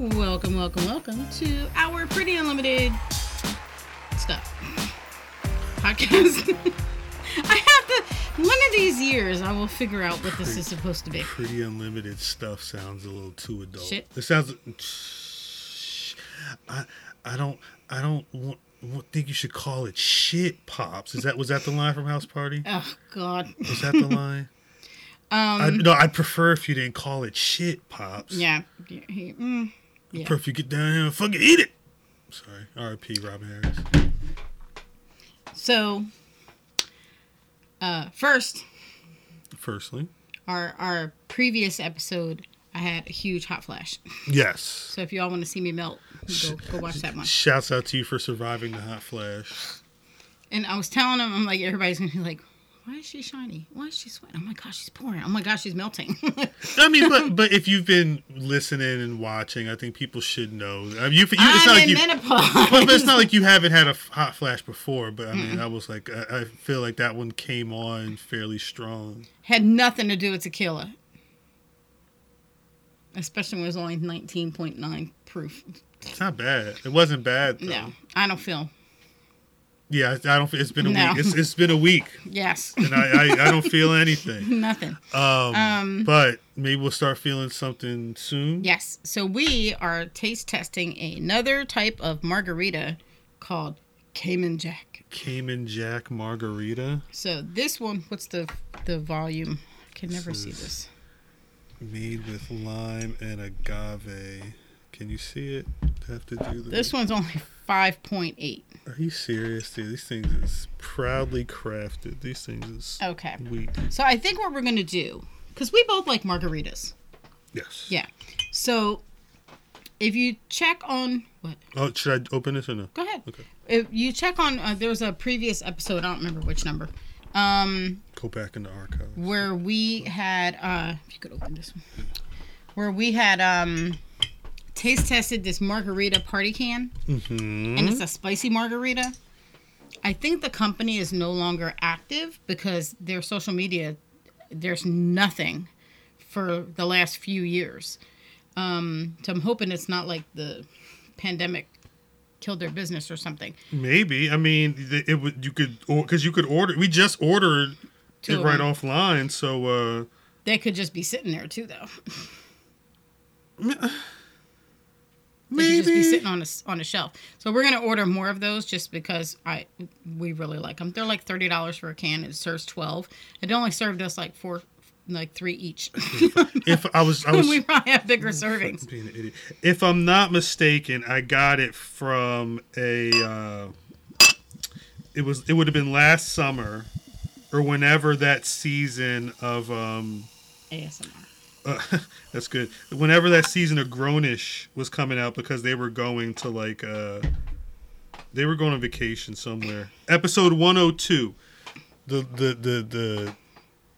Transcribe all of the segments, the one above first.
Welcome, welcome, welcome to our pretty unlimited stuff podcast. I have to. One of these years, I will figure out what this is supposed to be. Pretty unlimited stuff sounds a little too adult. Shit. It sounds. I I don't I don't want, think you should call it shit pops. Is that was that the line from House Party? Oh God. Was that the line? Um. I, no, I'd prefer if you didn't call it shit pops. yeah. yeah, he- mm, yeah. You get down here and fucking eat it. Sorry, R.I.P. Robin Harris. So, uh, first, Firstly, our our previous episode, I had a huge hot flash. yes. So if y'all want to see me melt, go go watch that one. Shouts out to you for surviving the hot flash. And I was telling him, I'm like, everybody's gonna be like, why is she shiny? Why is she sweating? Oh my gosh, she's pouring. Oh my gosh, she's melting. I mean, but but if you've been listening and watching, I think people should know. I mean, you, you, it's I'm not like in you. menopause. But, but it's not like you haven't had a hot flash before. But I mean, I was like, I, I feel like that one came on fairly strong. Had nothing to do with tequila. Especially when it was only 19.9 proof. It's not bad. It wasn't bad. Though. No, I don't feel. Yeah, I I don't. It's been a No. week. It's, it's been a week, Yes, and I, I, I don't feel anything. nothing. Um, Um, but maybe we'll start feeling something soon. Yes, so we are taste testing another type of margarita called Cayman Jack. Cayman Jack Margarita, So this one, what's the the volume? I can never This see this. made with lime and agave. Can you see it? Have to do the. This one's only 5.8. Are you serious, dude? These things is proudly crafted. These things is Okay. wheat. So I think what we're gonna do, because we both like margaritas. Yes. Yeah. So if you check on what? Oh, should I open this or no? Go ahead. Okay. If you check on, uh, there was a previous episode. I don't remember which number. Um, Go back in the archives. where we had uh if you could open this one where we had um taste tested this margarita party can Mm-hmm. and it's a spicy margarita i think the company is no longer active because their social media there's nothing for the last few years um so i'm hoping it's not like the pandemic killed their business or something Maybe. I mean, it would. You could, because you could order. We just ordered it right them. offline. So, uh, they could just be sitting there too though They could just be maybe. sitting on a on a shelf. So we're gonna order more of those just because I we really like them. They're like thirty dollars for a can. It serves twelve. It only served us like four, like three each. If I was, I was we probably have bigger servings. being an idiot. If I'm not mistaken, I got it from a. Uh, it was. It would have been last summer, or whenever that season of. um ASMR. Uh, That's good. Whenever that season of Grownish was coming out, because they were going to like. uh They were going on vacation somewhere. Episode 102. The the the the.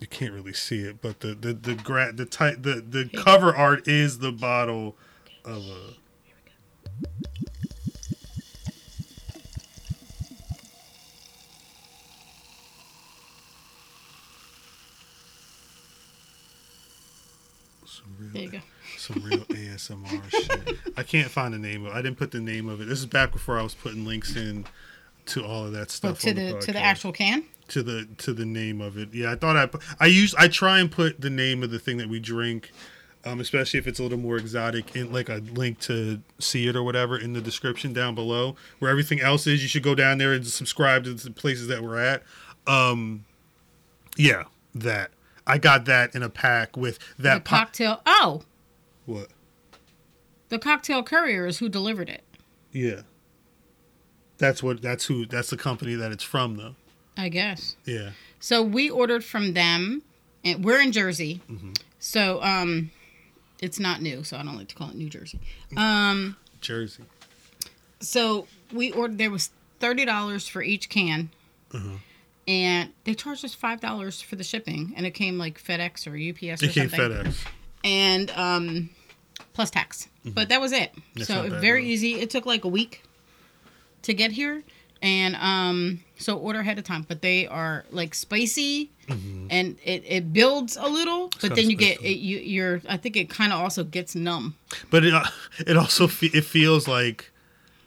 You can't really see it, but the the the gra- the type the the cover art is the bottle of a. There you go. some real ASMR shit. I can't find the name of. It. I didn't put the name of it. This is back before I was putting links in to all of that But stuff. to on the to the actual can. to the to the name of it. Yeah, I thought I I use I try and put the name of the thing that we drink, um, especially if it's a little more exotic, in like a link to see it or whatever in the description down below. Where everything else is, you should go down there and subscribe to the places that we're at. Um, yeah, that I got that in a pack with The that po- cocktail. Oh, what? the cocktail courier is who delivered it. Yeah, that's what that's who that's the company that it's from though. I guess. Yeah, So we ordered from them, and we're in Jersey. Mm-hmm. So um, it's not new. So I don't like to call it New Jersey. Um. Jersey. So we ordered. There was thirty dollars for each can, Uh-huh. And they charged us five dollars for the shipping, and it came like FedEx or UPS or It came something, FedEx. and um, plus tax. But that was it. Mm-hmm. That's so very easy. It took like a week to get here, and um, so order ahead of time. But they are like spicy, and it, it builds a little, but then you get it, you you're I think it kind of also gets numb. But it uh, it also fe- it feels like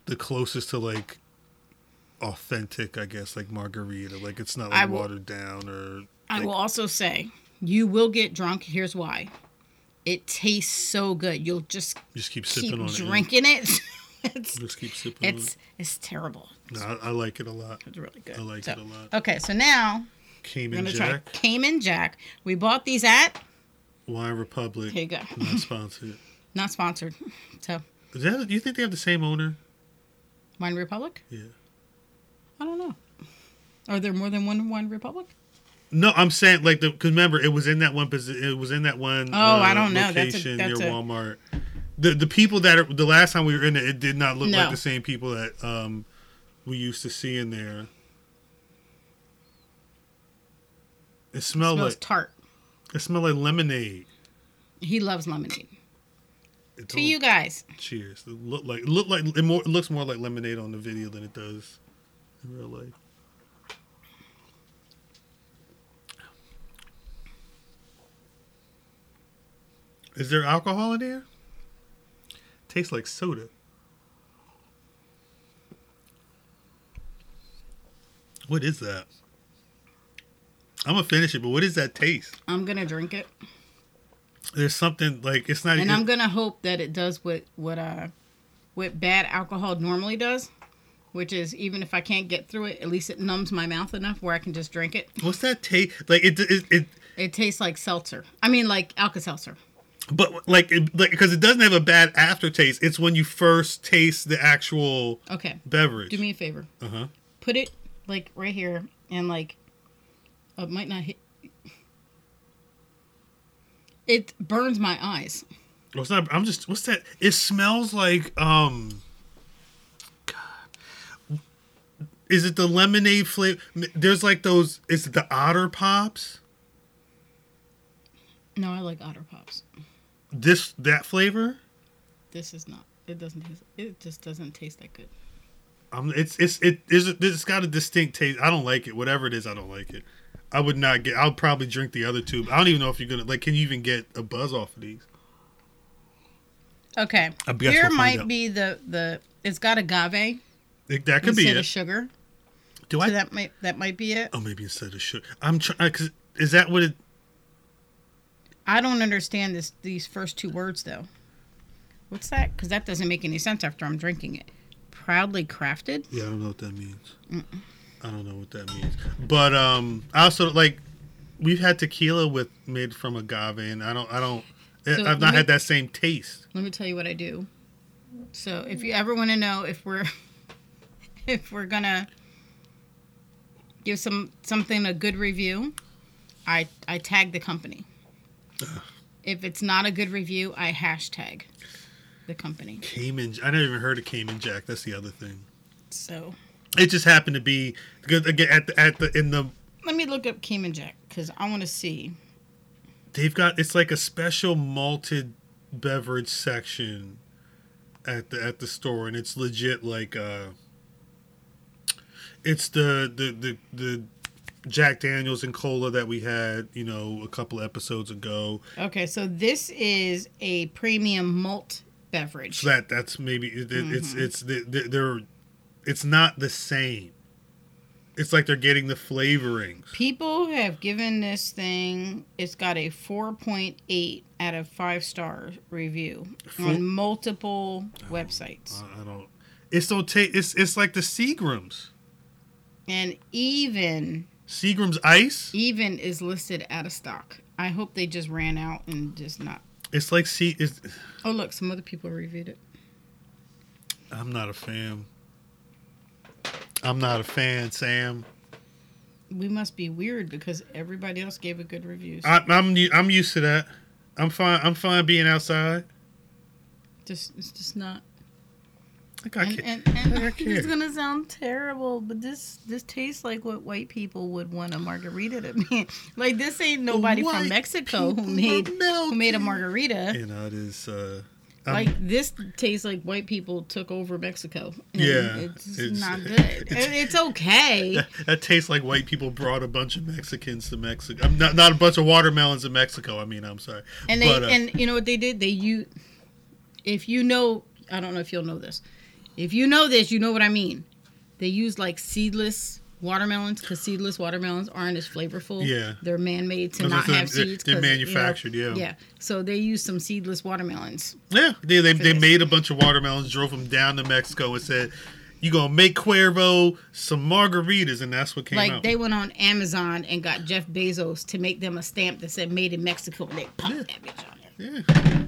the closest to like authentic, I guess, like margarita. Like it's not like will- watered down or. I will also say you will get drunk. Here's why. It tastes so good. You'll just Just keep keep sipping on drinking it. it's Just keep sipping it's it's terrible. No, I, I like it a lot. It's really good. I like So- it a lot. Okay, so now Cayman Jack, try Cayman Jack. We bought these at Wine Republic, here you go. not sponsored. Not sponsored. So that, do you think they have the same owner? Wine Republic? Yeah. I don't know. Are there more than one Wine Republic? No, I'm saying like the because remember it was in that one posi- it was in that one. uh, Oh, I don't know. That's a- Location that's near a- Walmart. The the people that are, the last time we were in it, it did not look No. like the same people that um we used to see in there. It smelled smells like tart. it smelled like lemonade. He loves lemonade. It To you guys. cheers. It looked like it looked like it, more, it looks more like lemonade on the video than it does in real life. Is there alcohol in there? Tastes like soda. What is that? I'm gonna finish it, but what is that taste? I'm gonna drink it, There's something like it's not. and I'm gonna hope that it does what what uh what bad alcohol normally does, which is even if I can't get through it, at least it numbs my mouth enough where I can just drink it. what's that taste? Like it, it, it It tastes like seltzer. I mean, like Alka Seltzer. But like, it, like, because it doesn't have a bad aftertaste. It's when you first taste the actual Okay, beverage. do me a favor. Uh huh. Put it like right here, and like uh, it might not hit. It burns my eyes. What's that? I'm just. What's that? It smells like um. God. Is it the lemonade flavor? There's like those. Is it the Otter Pops? No, I like Otter Pops. This that flavor? This is not. It doesn't taste. It just doesn't taste that good. Um, it's it's it is it's got a distinct taste. I don't like it. Whatever it is, I don't like it. I would not get. I'll probably drink the other two. I don't even know if you're gonna like. Can you even get a buzz off of these? Okay, here we'll might out. be the the. It's got agave It, that could be instead it. of sugar. Do So I? that might that might be it. oh, maybe instead of sugar. I'm trying. Cause is that what it? I don't understand this these first two words though. What's that? Because that doesn't make any sense after I'm drinking it. Proudly crafted. Yeah, I don't know what that means. I don't know what that means. But um, I also like we've had tequila with made from agave, and I don't. I don't. So I've not me- had that same taste. Let me tell you what I do. So if you ever want to know if we're if we're gonna give some something a good review, I I tag the company. If it's not a good review, I hashtag the company. Cayman. I never even heard of Cayman Jack. That's the other thing. So It just happened to be because again at the, at the in the let me look up Cayman Jack because I want to see. they've got it's like a special malted beverage section at the at the store and it's legit like uh it's the the the, the Jack Daniels and cola that we had, you know, a couple episodes ago. Okay, so this is a premium malt beverage. So that that's maybe it, it- it's mm-hmm. it's the- the- they're it's not the same. It's like they're getting the flavoring. People have given this thing, it's got a 4.8 out of 5 star review Four- on multiple websites. I, I don't. It's don't take. It's it's like the Seagrams. And even Seagram's Ice. even is listed out of stock. I hope they just ran out and just not. It's like see It's, Oh, look, some other people reviewed it. I'm not a fan. I'm not a fan, Sam. We must be weird because everybody else gave a good reviews. I, I'm I'm used to that. I'm fine. I'm fine being outside. just it's just not. I And, can't. and, and it's gonna sound terrible, but this this tastes like what white people would want a margarita to be. Like this ain't nobody White from Mexico who made who made a margarita. You know, it is. Uh, I'm- like this tastes like white people took over Mexico. And Yeah, it's, it's- not good. it's- It's, okay. that, that tastes like white people brought a bunch of Mexicans to Mexico. I'm not not a bunch of watermelons to Mexico. I mean, I'm sorry. And they But, uh, and you know what they did? They you, if you know, I don't know if you'll know this. If you know this, you know what I mean. They use like seedless watermelons because seedless watermelons aren't as flavorful. Yeah. they're man-made to not have they're- seeds. they're 'cause, you know, manufactured, yeah. Yeah. So they use some seedless watermelons. Yeah, they they, they made a bunch of watermelons, drove them down to Mexico, and said, "You gonna make Cuervo some margaritas," and that's what came like out. Like they went on Amazon and got Jeff Bezos to make them a stamp that said "Made in Mexico," and they popped Yeah. that bitch on there. yeah.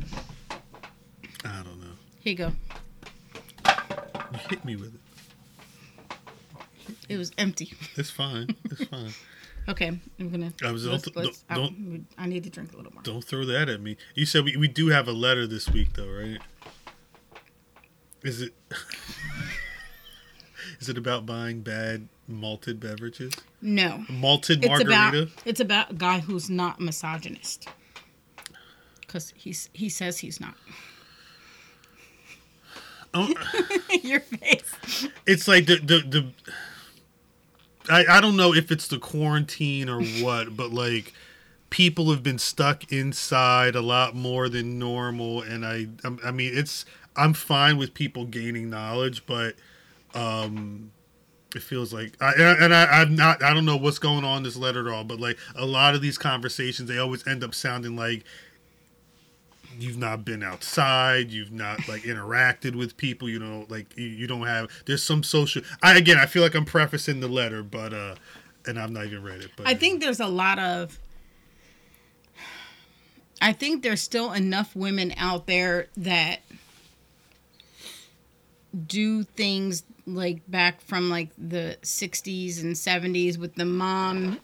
I don't know. Here you go. You hit me with it. It was empty. It's fine. It's fine. Okay, I'm gonna. I was- let's- don't- let's- I- don't- I need to drink a little more. Don't throw that at me. You said we, we do have a letter this week, though, right? Is it? is it about buying bad malted beverages? No. Malted it's margarita. about it's about a guy who's not misogynist because he's he says he's not Your face it's like the the the. I I don't know if it's the quarantine or what, but like people have been stuck inside a lot more than normal, and I I'm- I mean it's I'm fine with people gaining knowledge, but um it feels like I and I I'm not I don't know what's going on in this letter at all, but like a lot of these conversations they always end up sounding like you've not been outside you've not like interacted with people you know like you, you don't have there's some social i again i feel like i'm prefacing the letter but uh and i've not even read it but i think there's a lot of i think there's still enough women out there that do things like back from like the 60s and 70s with the mom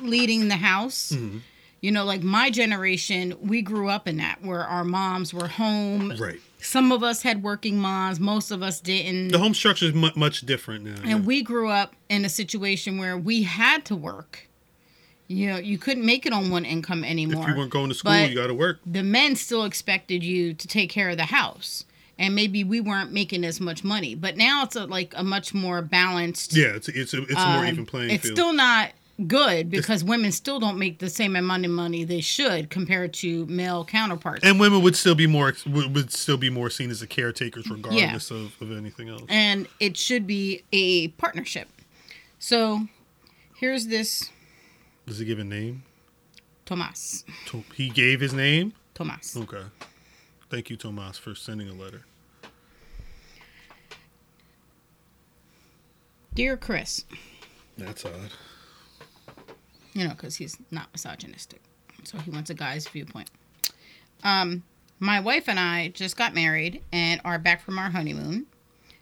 leading the house Mm-hmm. You know like my generation we grew up in that where our moms were home. Right. Some of us had working moms most of us didn't. The home structure is mu- much different now yeah. and we grew up in a situation where we had to work. You know you couldn't make it on one income anymore. If you weren't going to school But you got to work. the men still expected you to take care of the house. And maybe we weren't making as much money. But now it's a, like a much more balanced yeah it's it's a, it's a more um, even playing it's field. still not good because women still don't make the same amount of money they should compared to male counterparts. And women would still be more would, still be more seen as the caretakers regardless of, of anything else. And it should be a partnership. So here's this does he give a name? Tomas. To- he gave his name? Tomas. Okay. Thank you tomas for sending a letter. Dear chris. That's odd you know, because he's not misogynistic. So he wants a guy's viewpoint. Um, my wife and I just got married and are back from our honeymoon.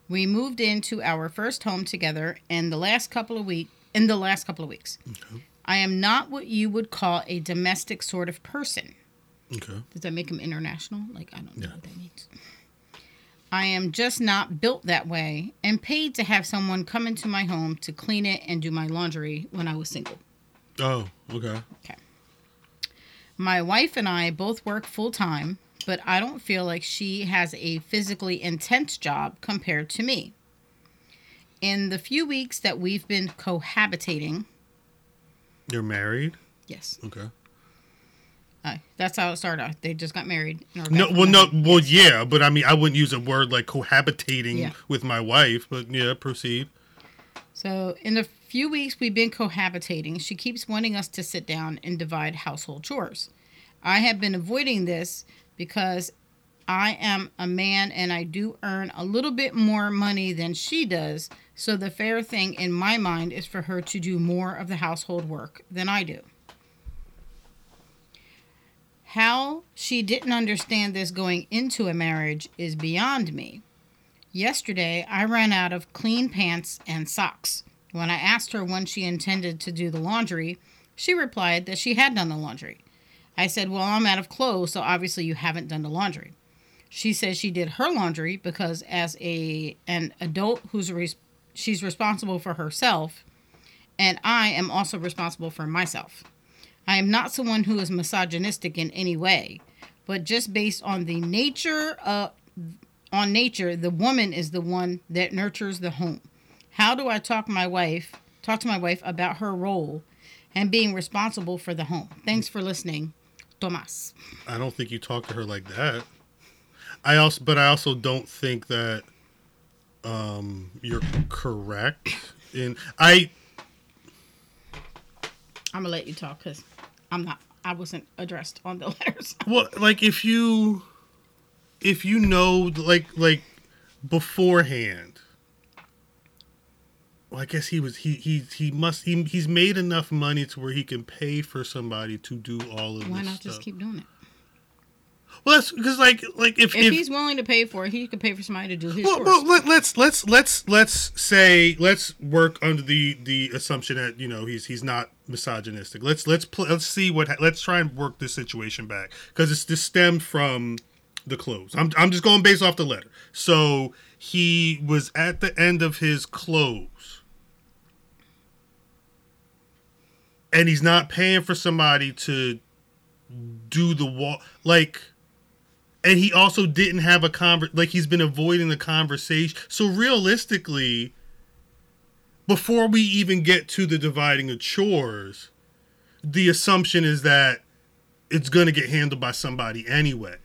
We moved into our first home together in the last couple of week in the last couple of weeks. I am not what you would call a domestic sort of person. okay Does that make him international? Like I don't know Yeah. what that means. I am just not built that way and paid to have someone come into my home to clean it and do my laundry when I was single. Oh okay Okay. My wife and I both work full time, but I don't feel like she has a physically intense job compared to me. In the few weeks that we've been cohabitating, you're married yes, okay uh, that's how it started. They just got married. No, well, no, well, yeah, but I mean, I wouldn't use a word like cohabitating Yeah. with my wife, but yeah, proceed. So, in the few weeks we've been cohabitating, she keeps wanting us to sit down and divide household chores. I have been avoiding this because I am a man and I do earn a little bit more money than she does. So, the fair thing in my mind is for her to do more of the household work than I do. How she didn't understand this going into a marriage is beyond me. Yesterday, I ran out of clean pants and socks. When I asked her when she intended to do the laundry, she replied that she had done the laundry. I said, Well, I'm out of clothes, so obviously you haven't done the laundry. She says she did her laundry because, as a an adult who's res- she's responsible for herself, and I am also responsible for myself. I am not someone who is misogynistic in any way, but just based on the nature of on nature, the woman is the one that nurtures the home. How do I talk my wife, talk to my wife about her role and being responsible for the home? Thanks for listening, Tomas. I don't think you talk to her like that. I also, but I also don't think that um, you're correct. In I, I'm gonna let you talk because I'm not. I wasn't addressed on the letters. well, like if you, if you know, like like beforehand. Well, I guess he was he he he must he, he's made enough money to where he can pay for somebody to do all of Why this Why not stuff. just keep doing it? Well, that's because like like if, If, he's willing to pay for it, he could pay for somebody to do his well, well let, let's let's let's let's say let's work under the the assumption that you know he's he's not misogynistic. Let's let's pl- let's see what ha- let's try and work this situation back because it's this stemmed from the clothes. I'm I'm just going based off the letter. So he was at the end of his close. And he's not paying for somebody to do the wall like and he also didn't have a conver like he's been avoiding the conversation. So realistically before we even get to the dividing of chores the assumption is that it's going to get handled by somebody anyway.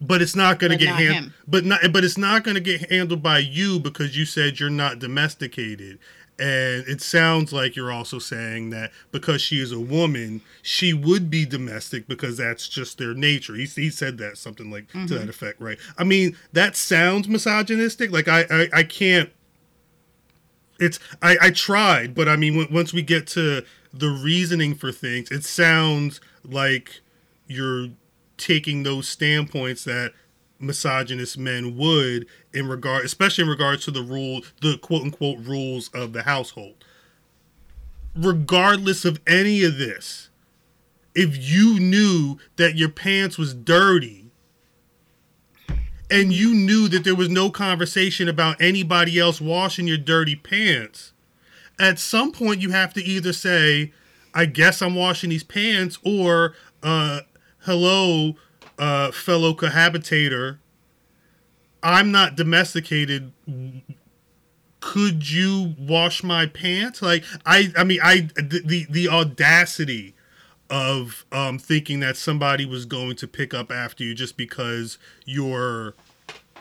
But it's not going to get handled but not but it's not going to get handled by you because you said you're not domesticated and it sounds like you're also saying that because she is a woman, she would be domestic because that's just their nature. He, he said that something like to Mm-hmm. that effect, right? I mean, that sounds misogynistic. Like I, I, I can't. It's I, I tried, but I mean, when, once we get to the reasoning for things, it sounds like you're taking those standpoints that misogynist men would in regard especially in regards to the rule the quote unquote rules of the household. Regardless of any of this if you knew that your pants was dirty and you knew that there was no conversation about anybody else washing your dirty pants at some point you have to either say i guess i'm washing these pants or uh hello uh fellow cohabitator i'm not domesticated. Could you wash my pants? Like i i mean i the the, the audacity of um thinking that somebody was going to pick up after you just because you're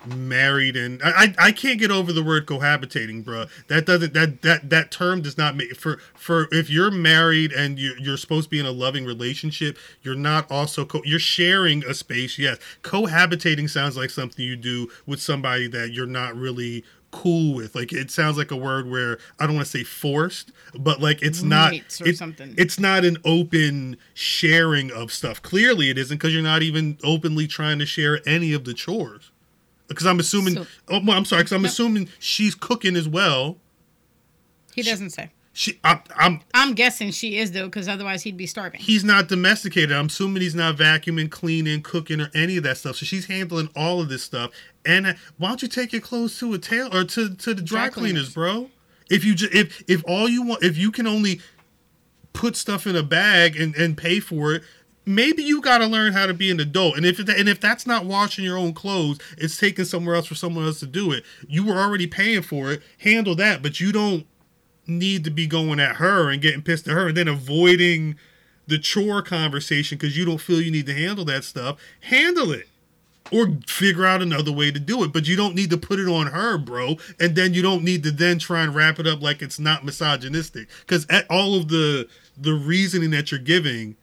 married and I, I can't get over the word cohabitating, bruh. That doesn't that that that term does not make for for if you're married and you're, you're supposed to be in a loving relationship, you're not also co- you're sharing a space. Yes, cohabitating sounds like something you do with somebody that you're not really cool with. Like it sounds like a word where I don't want to say forced, but like it's not or it- something. It's not an open sharing of stuff. Clearly, it isn't because you're not even openly trying to share any of the chores. Because I'm assuming. So- oh, well, I'm sorry. Because I'm No. assuming she's cooking as well. he doesn't say. She, I, I'm. I'm guessing she is though, because otherwise he'd be starving. He's not domesticated. I'm assuming he's not vacuuming, cleaning, cooking, or any of that stuff. So she's handling all of this stuff. And uh, why don't you take your clothes to a tail or to to the dry, Dry cleaners, cleaners. bro? If you just if if all you want, if you can only put stuff in a bag and and pay for it. Maybe you got to learn how to be an adult, and if and if that's not washing your own clothes, it's taking somewhere else for someone else to do it. You were already paying for it. Handle that, but you don't need to be going at her and getting pissed at her and then avoiding the chore conversation because you don't feel you need to handle that stuff. Handle it or figure out another way to do it. But you don't need to put it on her, bro. And then you don't need to then try and wrap it up like it's not misogynistic because at all of the the reasoning that you're giving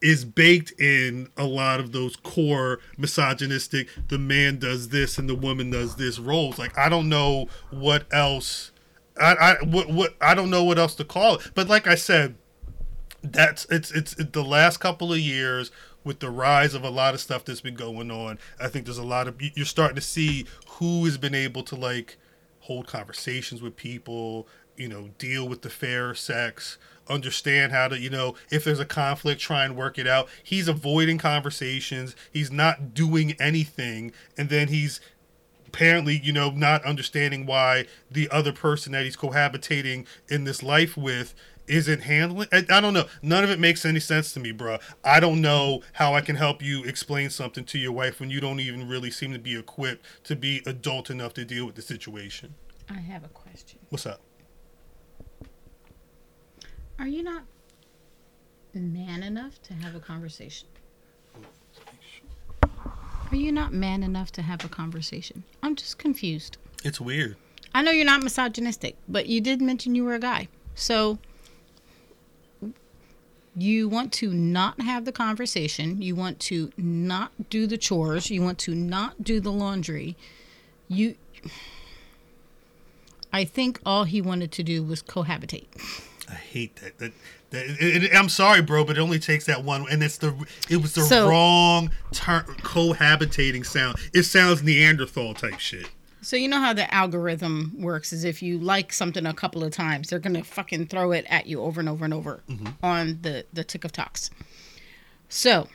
is baked in a lot of those core misogynistic the man does this and the woman does this roles. Like i don't know what else i i what, what i don't know what else to call it. But like i said that's it's it's it, the last couple of years with the rise of a lot of stuff that's been going on i think there's a lot of you're starting to see who has been able to like hold conversations with people you know deal with the fair sex understand how to you know if there's a conflict try and work it out he's avoiding conversations he's not doing anything and then he's apparently you know not understanding why the other person that he's cohabitating in this life with isn't handling. I, I don't know. None of it makes any sense to me, bro. I don't know how I can help you explain something to your wife when you don't even really seem to be equipped to be adult enough to deal with the situation. I have a question. What's up? Are you not man enough to have a conversation? Are you not man enough to have a conversation? I'm just confused. It's weird. I know you're not misogynistic, but you did mention you were a guy. So you want to not have the conversation, you want to not do the chores, you want to not do the laundry. You I think all he wanted to do was cohabitate. I hate that. That, that it, it- I'm sorry, bro, but it only takes that one, and it's the it was the So- wrong ter- cohabitating sound. It sounds Neanderthal type shit. So you know how the algorithm works is if you like something a couple of times, they're gonna fucking throw it at you over and over and over mm-hmm. on the the TikToks. So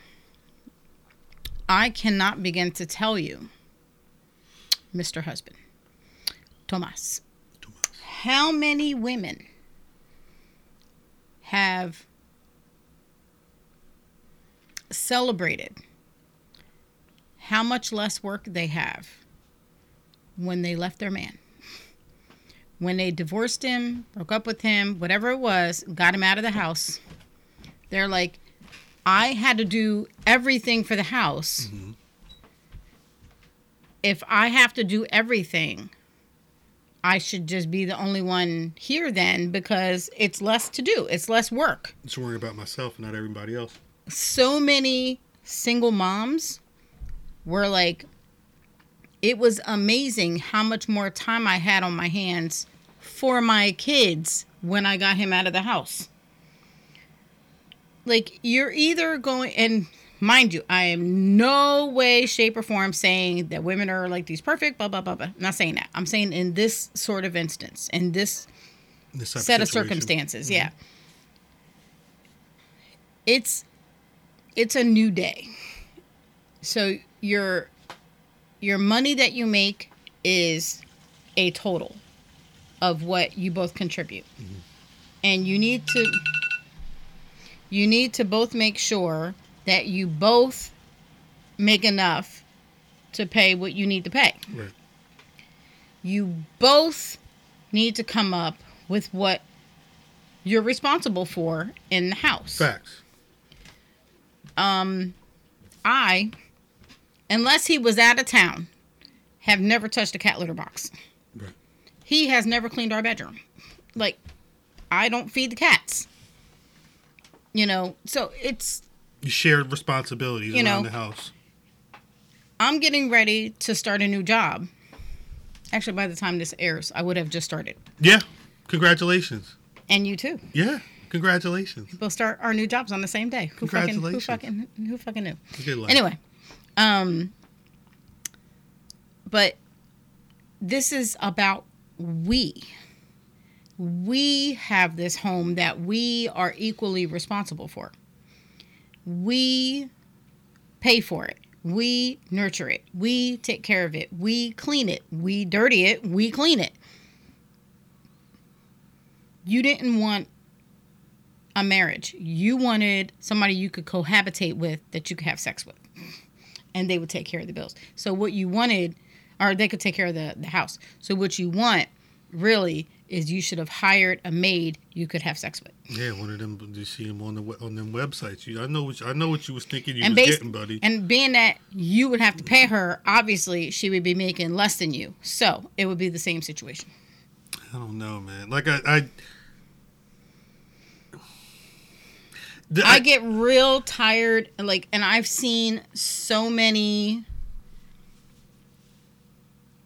I cannot begin to tell you, Mr. Husband, Tomas, how many women have celebrated how much less work they have when they left their man. When they divorced him, broke up with him, whatever it was, got him out of the house. They're like, I had to do everything for the house. Mm-hmm. If I have to do everything, I should just be the only one here then because it's less to do, it's less work Just worrying about myself, not everybody else. so many single moms were like it was amazing how much more time I had on my hands for my kids when I got him out of the house. Like you're either going and mind you, I am no way, shape, or form saying that women are like these perfect, blah blah blah blah. I'm not saying that. I'm saying in this sort of instance, in this This set of situation. circumstances mm-hmm. yeah it's it's a new day so your your money that you make is a total of what you both contribute mm-hmm. and you need to you need to both make sure that you both make enough to pay what you need to pay Right. you both need to come up with what you're responsible for in the house. Facts. Um, I, unless he was out of town, have never touched a cat litter box. Right. He has never cleaned our bedroom. Like, I don't feed the cats. You know, so it's shared responsibilities You around know. the house. I'm getting ready to start a new job. Actually, by the time this airs, I would have just started. Yeah. Congratulations. And you too. Yeah. Congratulations. We'll start our new jobs on the same day. Who fucking who fucking who fucking knew? Good luck. Anyway, um but this is about we. We have this home that we are equally responsible for. We pay for it. We nurture it. We take care of it. We clean it. We dirty it. We clean it. You didn't want a marriage. You wanted somebody you could cohabitate with that you could have sex with. And they would take care of the bills. So what you wanted or they could take care of the, the house. So what you want really is you should have hired a maid you could have sex with. Yeah, one of them. You see them on the on them websites. You, I know what you, I know what you was thinking you and was getting, buddy. and being that you would have to pay her, obviously she would be making less than you. So it would be the same situation. I don't know, man. Like I, I, The- I get real tired like and I've seen so many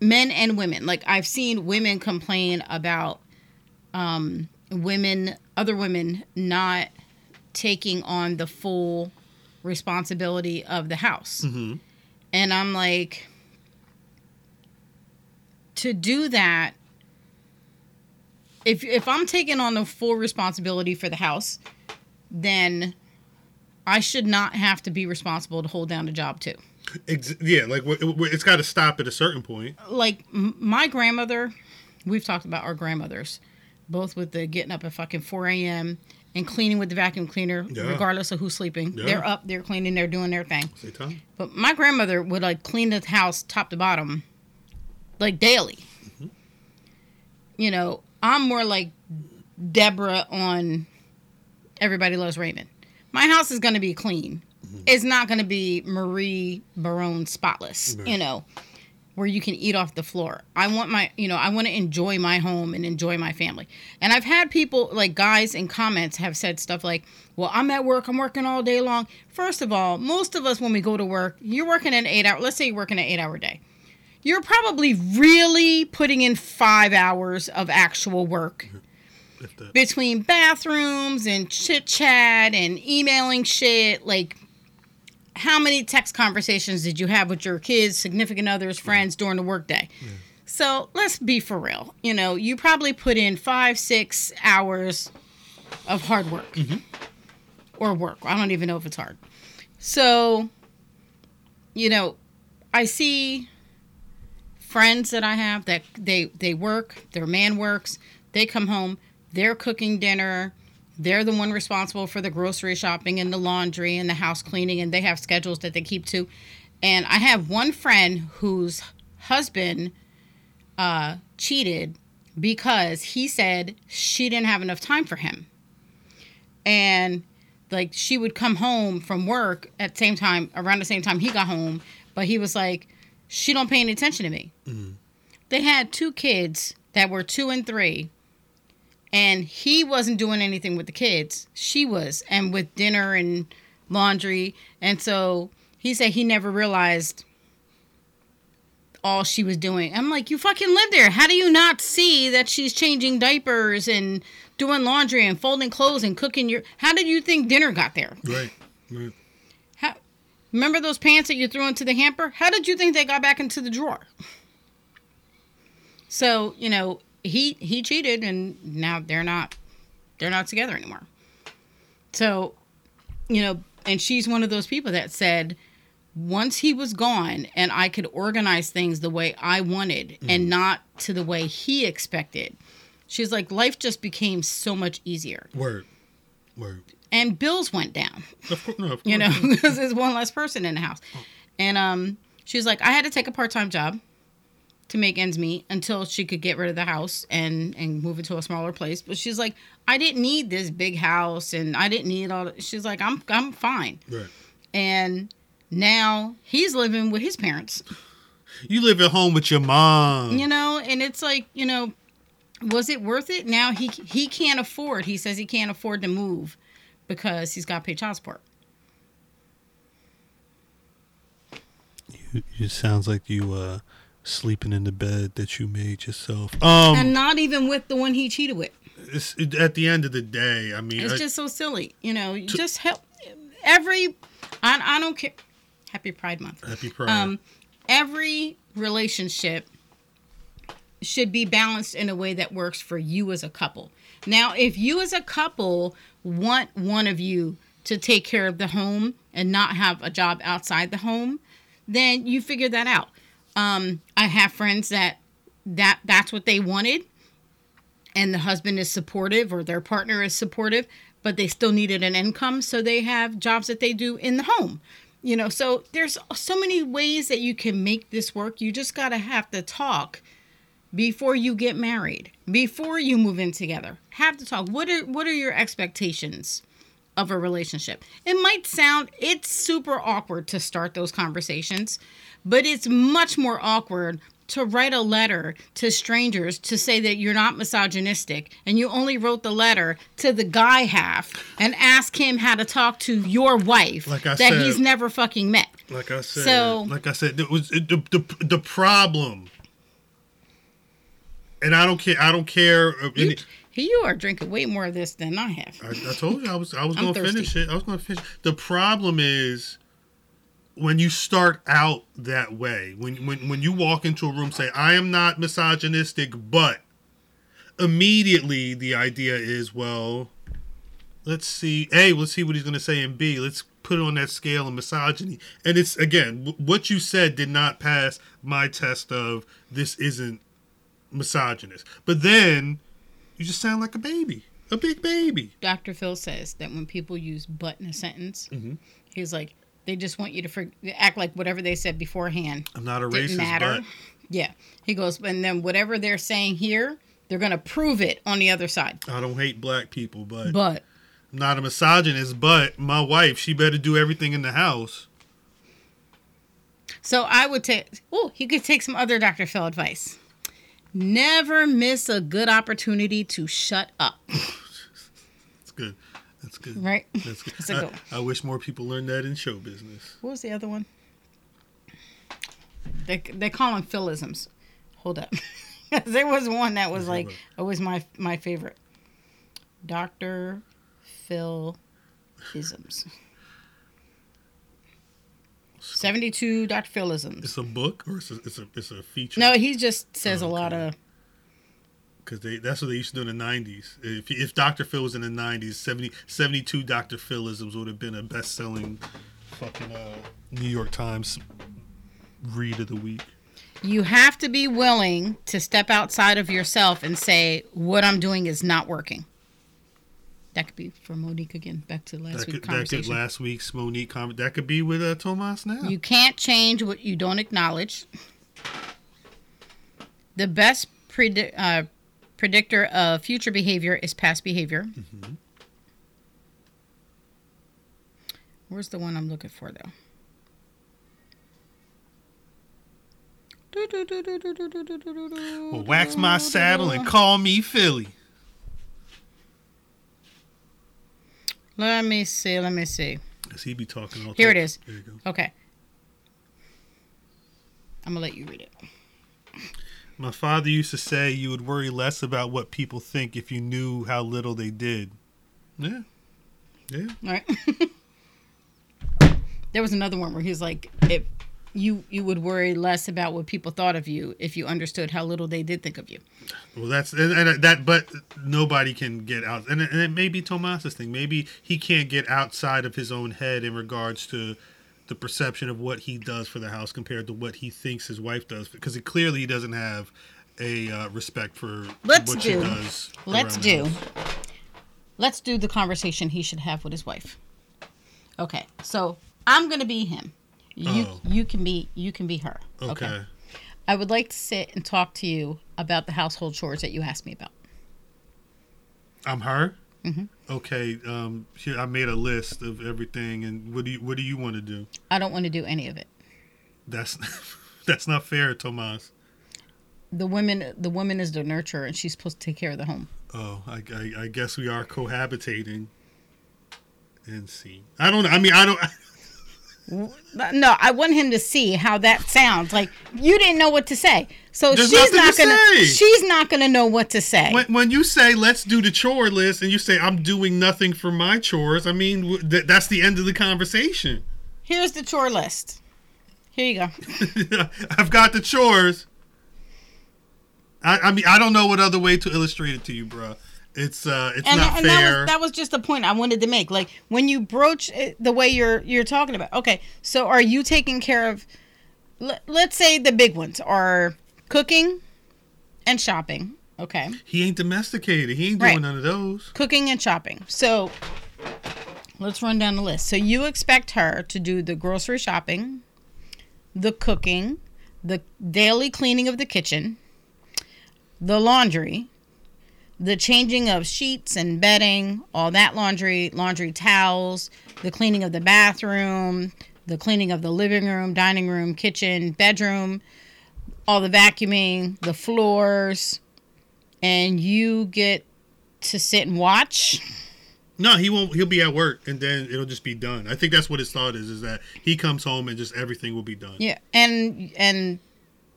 men and women like I've seen women complain about um women other women not taking on the full responsibility of the house. Mhm. And I'm like to do that if if I'm taking on the full responsibility for the house, then I should not have to be responsible to hold down a job too. Ex- yeah, like wh- wh- it's got to stop at a certain point. Like m- my grandmother, we've talked about our grandmothers. both with the getting up at fucking 4 a.m. and cleaning with the vacuum cleaner, Yeah. regardless of who's sleeping. Yeah. They're up, they're cleaning, they're doing their thing. But my grandmother would like clean the house top to bottom, like daily. Mm-hmm. You know, I'm more like Debra on Everybody Loves Raymond. My house is going to be clean. Mm-hmm. It's not going to be Marie Barone spotless, Right. you know, where you can eat off the floor. I want my, you know, I want to enjoy my home and enjoy my family. And I've had people, like guys in comments, have said stuff like, well, I'm at work, I'm working all day long. First of all, most of us, when we go to work, you're working an eight hour, let's say you're working an eight hour day. You're probably really putting in five hours of actual work between bathrooms and chit chat and emailing shit. Like, how many text conversations did you have with your kids, significant others, friends during the workday? So let's be for real. You know, you probably put in five, six hours of hard work mm-hmm. or work. I don't even know if it's hard. So, you know, I see friends that I have that they they work, their man works, they come home, they're cooking dinner, they're the one responsible for the grocery shopping and the laundry and the house cleaning and they have schedules that they keep to. And I have one friend whose husband uh cheated because he said she didn't have enough time for him. And like she would come home from work at the same time around the same time he got home, but he was like she don't pay any attention to me. They had two kids that were 2 and 3 and he wasn't doing anything with the kids. She was and with dinner and laundry and so he said he never realized all she was doing. I'm like, you fucking live there. How do you not see that she's changing diapers and doing laundry and folding clothes and cooking your How did you think dinner got there? Right. Right. How Remember those pants that you threw into the hamper? How did you think they got back into the drawer? So, you know, he he cheated and now they're not they're not together anymore. So, you know, and she's one of those people that said once he was gone and I could organize things the way I wanted and not to the way he expected. She's like life just became so much easier. Word. Word. And bills went down Of course. No. Of course. you know, because there's one less person in the house. And um, she was like, I had to take a part time job to make ends meet until she could get rid of the house and and move into a smaller place. But she's like, I didn't need this big house, and I didn't need all. That. She's like, I'm I'm fine. Right. And now he's living with his parents, You live at home with your mom. you know, and it's like, you know, was it worth it? Now he he can't afford. He says he can't afford to move because he's got to pay child support. You- It sounds like you uh sleeping in the bed that you made yourself. Um, and not even with the one he cheated with. it's, it, at the end of the day, I mean, It's I- just so silly, you know. You just help every. I, I don't care. Happy Pride Month. happy Pride. Um, every relationship should be balanced in a way that works for you as a couple. Now, if you as a couple want one of you to take care of the home and not have a job outside the home, then you figure that out. Um, I have friends that that that's what they wanted, and the husband is supportive or their partner is supportive, but they still needed an income, so they have jobs that they do in the home. You know, so there's so many ways that you can make this work. You just gotta have to talk before you get married, before you move in together. Have to talk. What are what are your expectations of a relationship? It might sound it's super awkward to start those conversations, but it's much more awkward to write a letter to strangers to say that you're not misogynistic and you only wrote the letter to the guy half and ask him how to talk to your wife Like I that said- he's never fucking met. like I said, so- like I said, it was it, the, the the problem. And I don't care. I don't care. You, you are drinking way more of this than I have. I, I told you I was I was going to finish it. I was going to finish. The problem is when you start out that way. When when when you walk into a room, say I am not misogynistic, but immediately the idea is well, let's see. A, let's see what he's going to say, and B, let's put it on that scale of misogyny. And it's again w- what you said did not pass my test of this isn't misogynist. But then You just sound like a baby, a big baby. Dr. Phil says that when people use but in a sentence, Mhm. he's like, they just want you to for- act like whatever they said beforehand I'm not a didn't racist, matter. but Yeah. He goes, and then whatever they're saying here, they're going to prove it on the other side. I don't hate black people, but But I'm not a misogynist. But my wife, she better do everything in the house. so I would take, oh, he could take some other Dr. Phil advice. Never miss a good opportunity to shut up. It's good. That's good. Right? That's good. That's a. I, I wish more people learned that in show business. What was the other one? They they call them philisms. Hold up, there was one that was like it was my my favorite. Doctor Phil isms. Seventy two Doctor Philisms. It's a book or it's a it's a, it's a feature. No, he just says a Oh, lot of because they that's what they used to do in the 90s. If, if Dr. Phil was in the 90s, 70, 72 Dr. Philisms would have been a best selling fucking uh, New York Times read of the week. you have to be willing to step outside of yourself and say what I'm doing is not working. That could be for Monique again. Back to last That week's could, that could conversation. last week's Monique comment. That could be with uh, Tomas now. You can't change what you don't acknowledge. The best predi- uh, predictor of future behavior is past behavior. Mm-hmm. Where's the one I'm looking for, though? well, wax my saddle and call me Philly. Let me see. Let me see. Cause he be talking all. Here it type- is. There you go. Okay. I'm gonna let you read it. My father used to say you would worry less about what people think if you knew how little they did. Yeah. Yeah. All right. there was another one where he was like, "If you you would worry less about what people thought of you if you understood how little they did think of you." Well, that's and, and that, but nobody can get out, and it, and it may be Tomas's thing. Maybe he can't get outside of his own head in regards to the perception of what he does for the house compared to what he thinks his wife does, because he clearly he doesn't have a uh, respect for Let's what do. she does. Let's do. Let's do the conversation he should have with his wife. Okay, so I'm gonna be him. You Oh. you can be you can be her. Okay. I would like to sit and talk to you about the household chores that you asked me about. I'm her. Mhm. Okay. Um, here, I made a list of everything, and what do you what do you want to do? I don't want to do any of it. That's that's not fair, Tomas. The woman the woman is the nurturer and she's supposed to take care of the home. Oh, I, I, I guess we are cohabitating. And see, I don't. I mean, I don't. No, I want him to see how that sounds. Like you didn't know what to say, so There's she's not to gonna. say. She's not gonna know what to say. When, when you say let's do the chore list, and you say I'm doing nothing for my chores, I mean th- that's the end of the conversation. Here's the chore list. Here you go. I've got the chores. I, I mean, I don't know what other way to illustrate it to you, bro. It's uh, it's and, not and that fair. was that was just the point I wanted to make. Like when you broach it the way you're you're talking about. Okay, so are you taking care of? Let, let's say the big ones are cooking and shopping. Okay, he ain't domesticated. He ain't Right. doing none of those. cooking and shopping. So let's run down the list. So you expect her to do the grocery shopping, the cooking, the daily cleaning of the kitchen, the laundry, the changing of sheets and bedding, all that laundry, laundry towels, the cleaning of the bathroom, the cleaning of the living room, dining room, kitchen, bedroom, all the vacuuming, the floors, and you get to sit and watch. No, he won't. He'll be at work, and then it'll just be done. I think that's what his thought is: is that he comes home and just everything will be done. Yeah, and and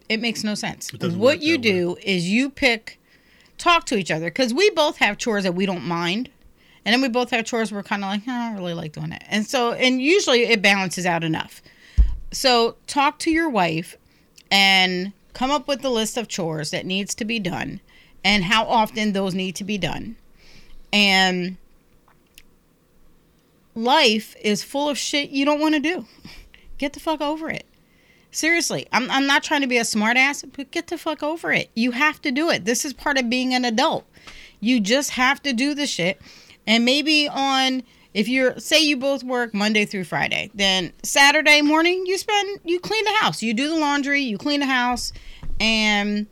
it makes no sense. What you that way. do is you pick, talk to each other because we both have chores that we don't mind, and then we both have chores we're kind of like, "Oh, I don't really like doing it. and so and usually it balances out enough. So talk to your wife, and come up with the list of chores that needs to be done, and how often those need to be done, and life is full of shit you don't want to do. Get the fuck over it. Seriously, I'm, I'm not trying to be a smartass, but get the fuck over it. You have to do it. This is part of being an adult. You just have to do the shit. And maybe on if you're say you both work Monday through Friday, then Saturday morning you spend you clean the house. You do the laundry, you clean the house, and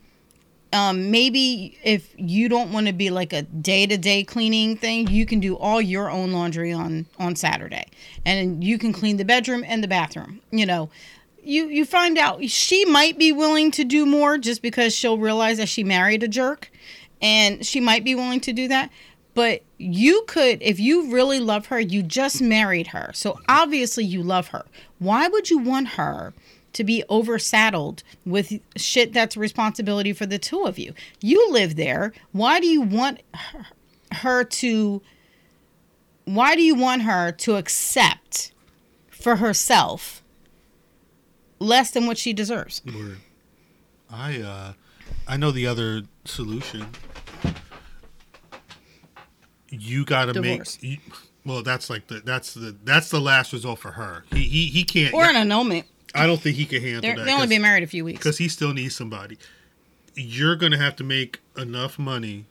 um, maybe if you don't want to be like a day to day cleaning thing, you can do all your own laundry on on Saturday, and you can clean the bedroom and the bathroom. You know, you you find out she might be willing to do more just because she'll realize that she married a jerk, and she might be willing to do that. But you could, if you really love her, you just married her, so obviously you love her. Why would you want her? to be oversaddled with shit that's responsibility for the two of you. You live there. Why do you want her to why do you want her to accept for herself less than what she deserves? Word. I uh I know the other solution. You got to make you, well that's like the that's the that's the last result for her. He he, he can't Or an annulment. I don't think he can handle They're, that. they only been married a few weeks. because he still needs somebody. You're gonna have to make enough money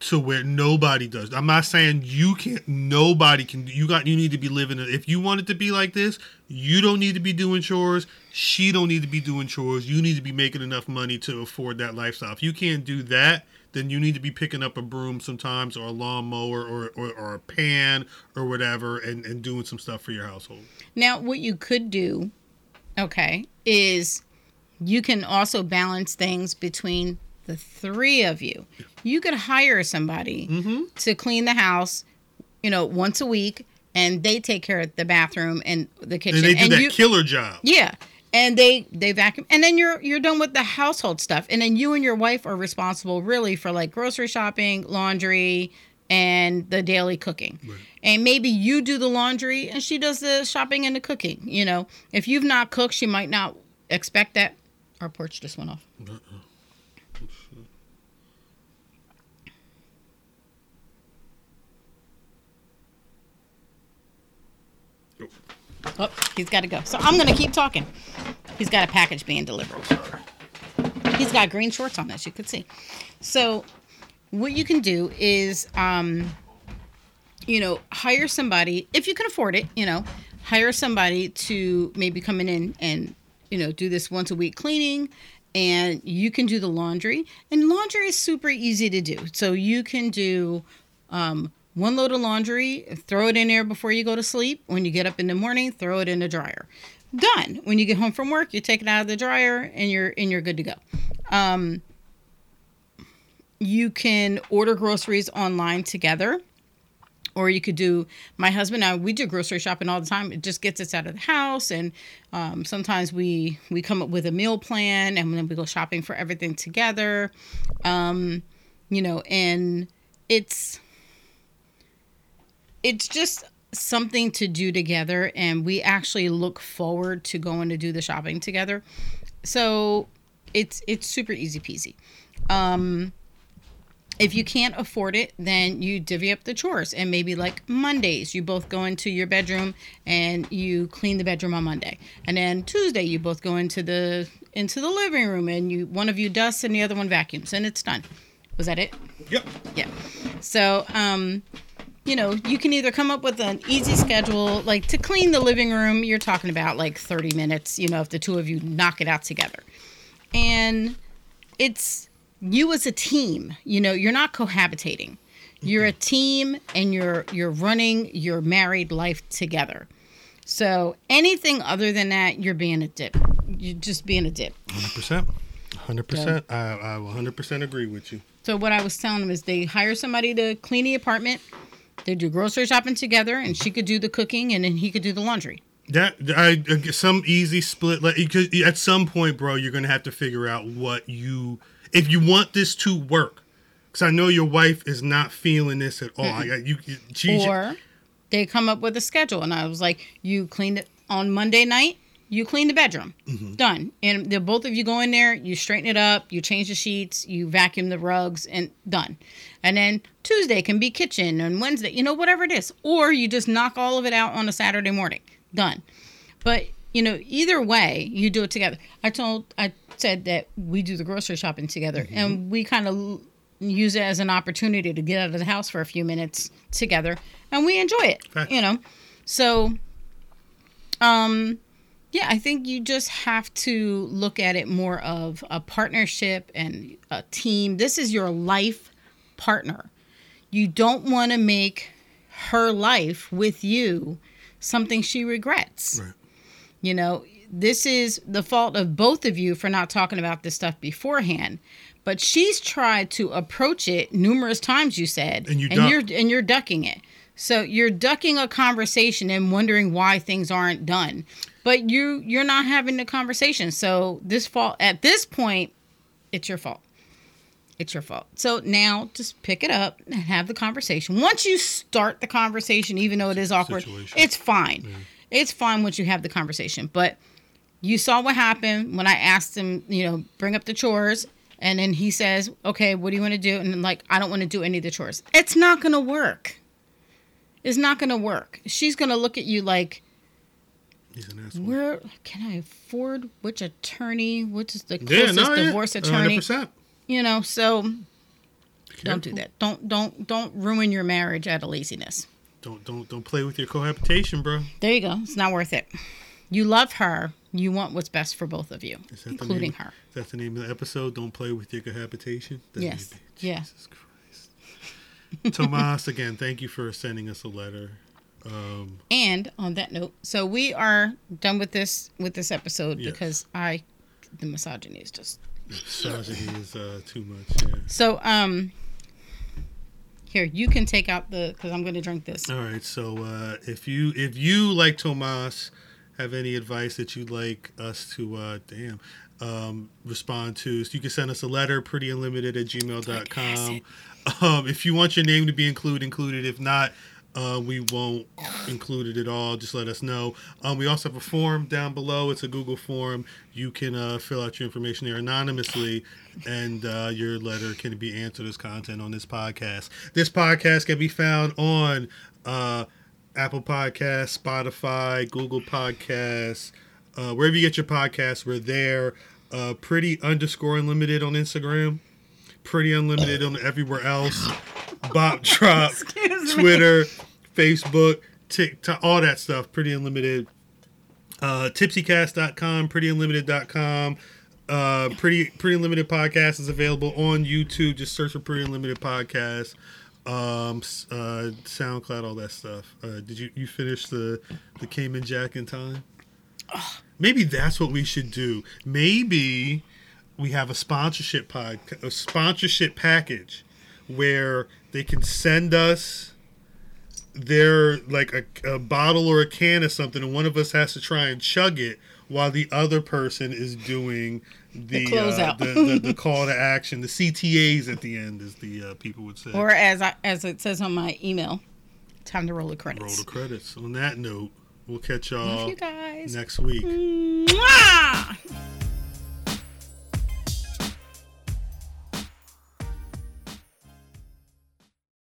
to where nobody does. I'm not saying you can't. Nobody can. You got. You need to be living. If you want it to be like this, you don't need to be doing chores. She don't need to be doing chores. You need to be making enough money to afford that lifestyle. If you can't do that, then you need to be picking up a broom sometimes, or a lawnmower, or or, or a pan, or whatever, and and doing some stuff for your household. Now, what you could do, okay, is you can also balance things between the three of you. You could hire somebody Mm-hmm. to clean the house, you know, once a week, and they take care of the bathroom and the kitchen. And they do that you, killer job. yeah, and they they vacuum, and then you're you're done with the household stuff, and then you and your wife are responsible really for like grocery shopping, laundry, and the daily cooking. And maybe you do the laundry and she does the shopping and the cooking. You know, if you've not cooked, she might not expect that. Our porch just went off. Oh, he's got to go. So I'm going to keep talking. He's got a package being delivered. He's got green shorts on, as you could see. So, what you can do is, um, you know, hire somebody if you can afford it. You know, hire somebody to maybe come in and you know do this once a week cleaning, and you can do the laundry. And laundry is super easy to do. So you can do um, one load of laundry, throw it in there before you go to sleep. When you get up in the morning, throw it in the dryer. Done. When you get home from work, you take it out of the dryer and you're and you're good to go. Um, you can order groceries online together or you could do my husband and I we do grocery shopping all the time it just gets us out of the house and um, sometimes we we come up with a meal plan and then we go shopping for everything together um, you know and it's it's just something to do together and we actually look forward to going to do the shopping together so it's it's super easy peasy um if you can't afford it, then you divvy up the chores and maybe like Mondays you both go into your bedroom and you clean the bedroom on Monday. And then Tuesday you both go into the into the living room and you one of you dusts and the other one vacuums and it's done. Was that it? Yep. Yeah. So, um, you know, you can either come up with an easy schedule, like to clean the living room, you're talking about like 30 minutes, you know, if the two of you knock it out together. And it's you as a team, you know, you're not cohabitating. You're a team and you're you're running your married life together. So anything other than that, you're being a dip. You're just being a dip. Hundred percent. Hundred percent. I I will hundred percent agree with you. So what I was telling them is they hire somebody to clean the apartment. They do grocery shopping together, and she could do the cooking, and then he could do the laundry. That I some easy split. Like at some point, bro, you're gonna have to figure out what you if you want this to work. Because I know your wife is not feeling this at all. I, you, she, Or they come up with a schedule, and I was like, you clean it on Monday night. You clean the bedroom, done. And the both of you go in there, you straighten it up, you change the sheets, you vacuum the rugs, and done. And then Tuesday can be kitchen, and Wednesday, you know, whatever it is. Or you just knock all of it out on a Saturday morning, done. But you know, either way, you do it together. I told, I said that we do the grocery shopping together, and we kind of use it as an opportunity to get out of the house for a few minutes together, and we enjoy it. You know, so um, yeah, I think you just have to look at it more of a partnership and a team. This is your life partner. You don't want to make her life with you something she regrets. Right. You know, this is the fault of both of you for not talking about this stuff beforehand. But she's tried to approach it numerous times. You said, And you and you're and you're ducking it. So you're ducking a conversation and wondering why things aren't done. But you you're not having the conversation. So this fault at this point, it's your fault. It's your fault. So now just pick it up and have the conversation. Once you start the conversation, even though it is awkward, Situation. it's fine. It's fine once you have the conversation. But you saw what happened when I asked him, you know, bring up the chores. And then he says, okay, what do you want to do? And I'm like, I don't want to do any of the chores. It's not going to work. It's not going to work. She's going to look at you like, He's an asshole. where can I afford which attorney? Which is the Yeah, closest no, yeah. divorce attorney? 100%. You know, so don't do that. Don't don't don't ruin your marriage out of laziness. Don't don't don't play with your cohabitation, bro. There you go. It's not worth it. You love her. You want what's best for both of you, Is including name? her. Is that the name of the episode? Don't play with your cohabitation. That may Yes. be. Yeah. Jesus Christ. Tomas, again, thank you for sending us a letter. Um, And on that note, so we are done with this with this episode Yes. because I the misogyny is just misogyny is uh, too much. Yeah. so um here you can take out the because I'm going to drink this. All right. So uh, if you if you like Tomas have any advice that you'd like us to uh, damn um, respond to, so you can send us a letter prettyunlimited at gmail.com. Um, if you want your name to be included, included. If not, uh, we won't include it at all. Just let us know. Um, we also have a form down below. It's a Google form. You can uh, fill out your information there anonymously, and uh, your letter can be answered as content on this podcast. This podcast can be found on uh, Apple Podcasts, Spotify, Google Podcasts, uh, wherever you get your podcasts. We're there. Uh, pretty underscore unlimited on Instagram. Pretty unlimited on everywhere else. Bop drop. Twitter, Facebook, TikTok, all that stuff. Pretty Unlimited. Uh, tipsycast.com, prettyunlimited.com. Uh, pretty pretty unlimited podcast is available on YouTube. Just search for Pretty Unlimited Podcast. Um, uh, SoundCloud, all that stuff. Uh, did you you finish the the Cayman Jack in time? Maybe that's what we should do. Maybe we have a sponsorship pod, a sponsorship package where they can send us their like a, a bottle or a can of something, and one of us has to try and chug it while the other person is doing the The uh, the, the, the call to action, the CTAs at the end, as the uh, people would say. Or as I, as it says on my email, time to roll the credits. Roll the credits. On that note, we'll catch y'all Love you guys. next week. Mwah!